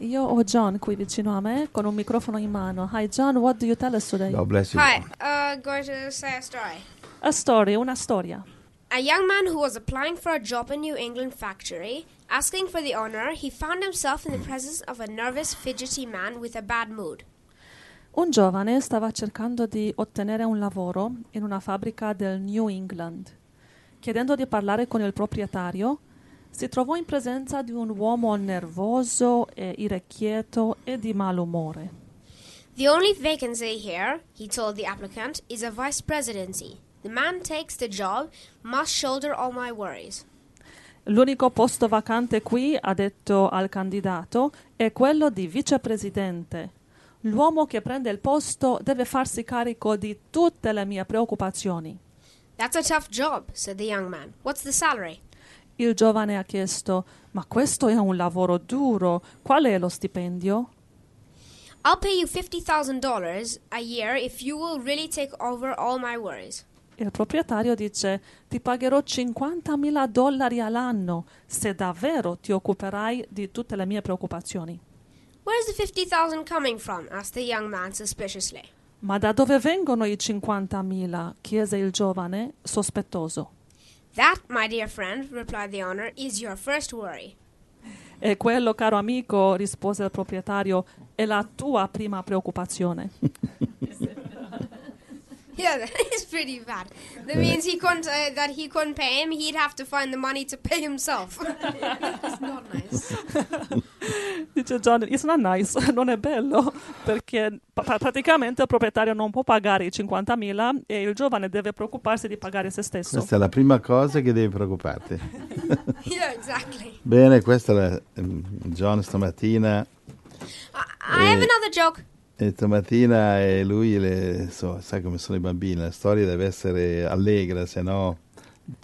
Io ho John qui vicino a me con un microfono in mano. Hi John, what do you tell us today? God bless you. Hi, uh, going to say a story. A story, una storia. A young man who was applying for a job in New England factory, asking for the honor, he found himself in the presence of a nervous, fidgety man with a bad mood. Un giovane stava cercando di ottenere un lavoro in una fabbrica del New England. Chiedendo di parlare con il proprietario, si trovò in presenza di un uomo nervoso e irrequieto e di malumore. The only vacancy here, he told the applicant, is a vice presidency. The man takes the job, must shoulder all my worries. L'unico posto vacante qui, ha detto al candidato, è quello di vicepresidente. L'uomo che prende il posto deve farsi carico di tutte le mie preoccupazioni. That's a tough job, said the young man. What's the salary? Il giovane ha chiesto: Ma questo è un lavoro duro, qual è lo stipendio? I'll pay you $50,000 a year if you will really take over all my worries. Il proprietario dice: Ti pagherò 50.000 dollari all'anno se davvero ti occuperai di tutte le mie preoccupazioni. Where's the 50,000 coming from? asked the young man suspiciously. Ma da dove vengono i 50.000? chiese il giovane, sospettoso. That, my dear friend, replied the owner, is your first worry. E quello, caro amico, rispose il proprietario, è la tua prima preoccupazione. Yeah, that is pretty bad. That means he couldn't, uh, that he couldn't pay him. He'd have to find the money to pay himself. That's not nice. Dice John, it's not nice, non è bello, perché pa- praticamente il proprietario non può pagare i 50.000 e il giovane deve preoccuparsi di pagare se stesso. Questa è la prima cosa che devi preoccuparti. yeah, exactly. Bene, questa è la, ehm, John stamattina. I, I have Eh. another joke. E stamattina e lui, le, so, sai come sono i bambini, la storia deve essere allegra, se no...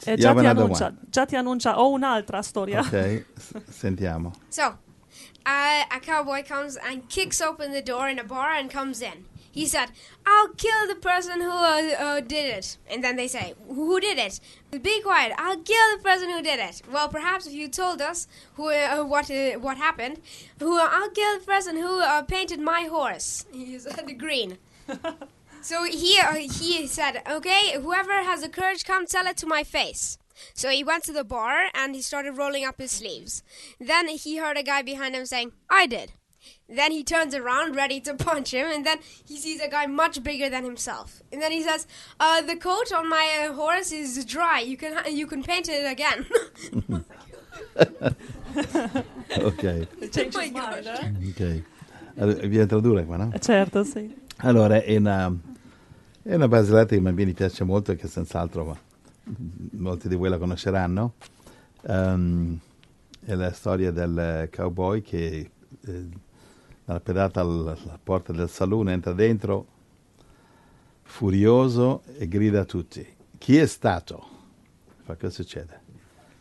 E You già ti, annuncia, già ti annuncia, ho un'altra storia. Ok, s- sentiamo. So, uh, a cowboy comes and kicks open the door in a bar and comes in. He said, I'll kill the person who uh, uh, did it. And then they say, Who did it? Be quiet. I'll kill the person who did it. Well, perhaps if you told us who, uh, what, uh, what happened, who, I'll kill the person who uh, painted my horse. He said, green. So he uh, he said, "Okay, whoever has the courage, come tell it to my face." So he went to the bar and he started rolling up his sleeves. Then he heard a guy behind him saying, "I did." Then he turns around, ready to punch him, and then he sees a guy much bigger than himself. And then he says, uh, "The coat on my uh, horse is dry. You can you can paint it again." Ok, Oh my mind, gosh. eh? ok. Allora, bisogna tradurre qua, no? Certo, sì. Allora, è una, è una barzelletta che ai bambini piace molto e che senz'altro ma, molti di voi la conosceranno. Ehm, è la storia del cowboy che eh, alla pedata alla, alla porta del saloon entra dentro furioso e grida a tutti. Chi è stato? Fa cosa succede?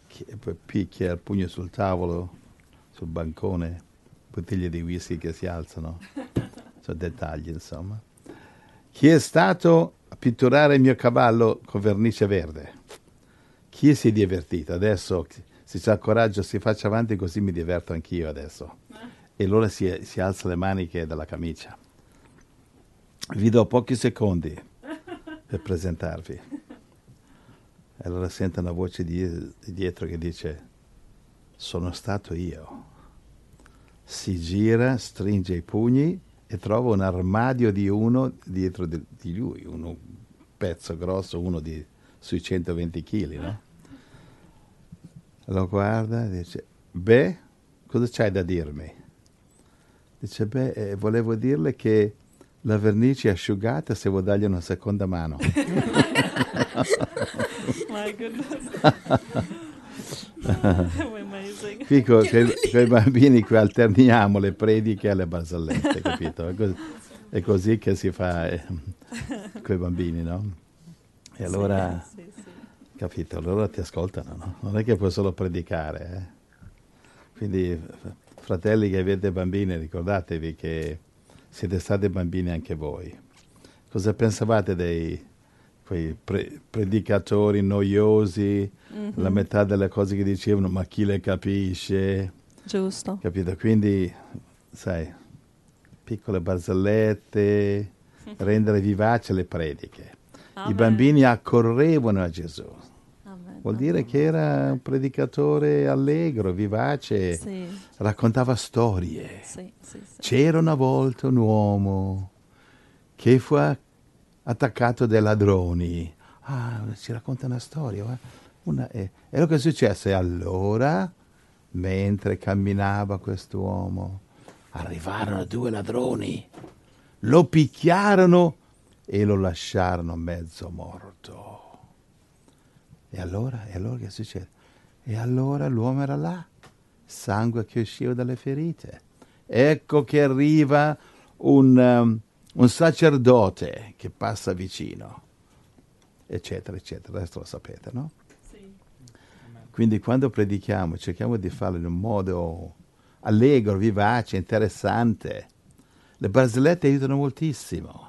Chi- poi picchia il pugno sul tavolo, sul bancone, bottiglie di whisky che si alzano sono dettagli, insomma. Chi è stato pitturare il mio cavallo con vernice verde? Chi si è divertito? Adesso, se c'ha coraggio, si faccia avanti così mi diverto anch'io adesso. E allora si, si alza le maniche dalla camicia. Vi do pochi secondi per presentarvi. E allora sente una voce di, di dietro che dice, sono stato io si gira, stringe i pugni e trova un armadio di uno dietro di, di lui, un pezzo grosso, uno di, sui 120 kg, no? Lo guarda e dice, beh, cosa c'hai da dirmi? Dice, beh, eh, volevo dirle che la vernice è asciugata se vuoi dargli una seconda mano. My goodness. Qui con i bambini qui alterniamo le prediche alle barzellette, capito? È così, è così che si fa con i bambini, no? E allora, Sì, sì, sì. capito, allora ti ascoltano, no? Non è che puoi solo predicare, eh? Quindi, fratelli che avete bambini, ricordatevi che siete stati bambini anche voi. Cosa pensavate dei quei pre- predicatori noiosi, Mhm. la metà delle cose che dicevano, ma chi le capisce? Giusto. Capito? Quindi sai, piccole barzellette, rendere vivace le prediche. I Amen. bambini accorrevano a Gesù. Amen. Vuol dire che era un predicatore allegro, vivace, Sì, raccontava storie. sì, sì, sì. C'era una volta un uomo che fu a- attaccato dai ladroni. Ah, ci racconta una storia. va? Una, e e lo che successe allora, mentre camminava quest'uomo, arrivarono due ladroni, lo picchiarono e lo lasciarono mezzo morto. E allora, e allora che succede? E allora l'uomo era là, sangue che usciva dalle ferite. Ecco che arriva un, um, un sacerdote che passa vicino, eccetera, eccetera. Resto lo sapete, no? Sì. Quindi quando predichiamo cerchiamo di farlo in un modo allegro, vivace, interessante. Le barzellette aiutano moltissimo.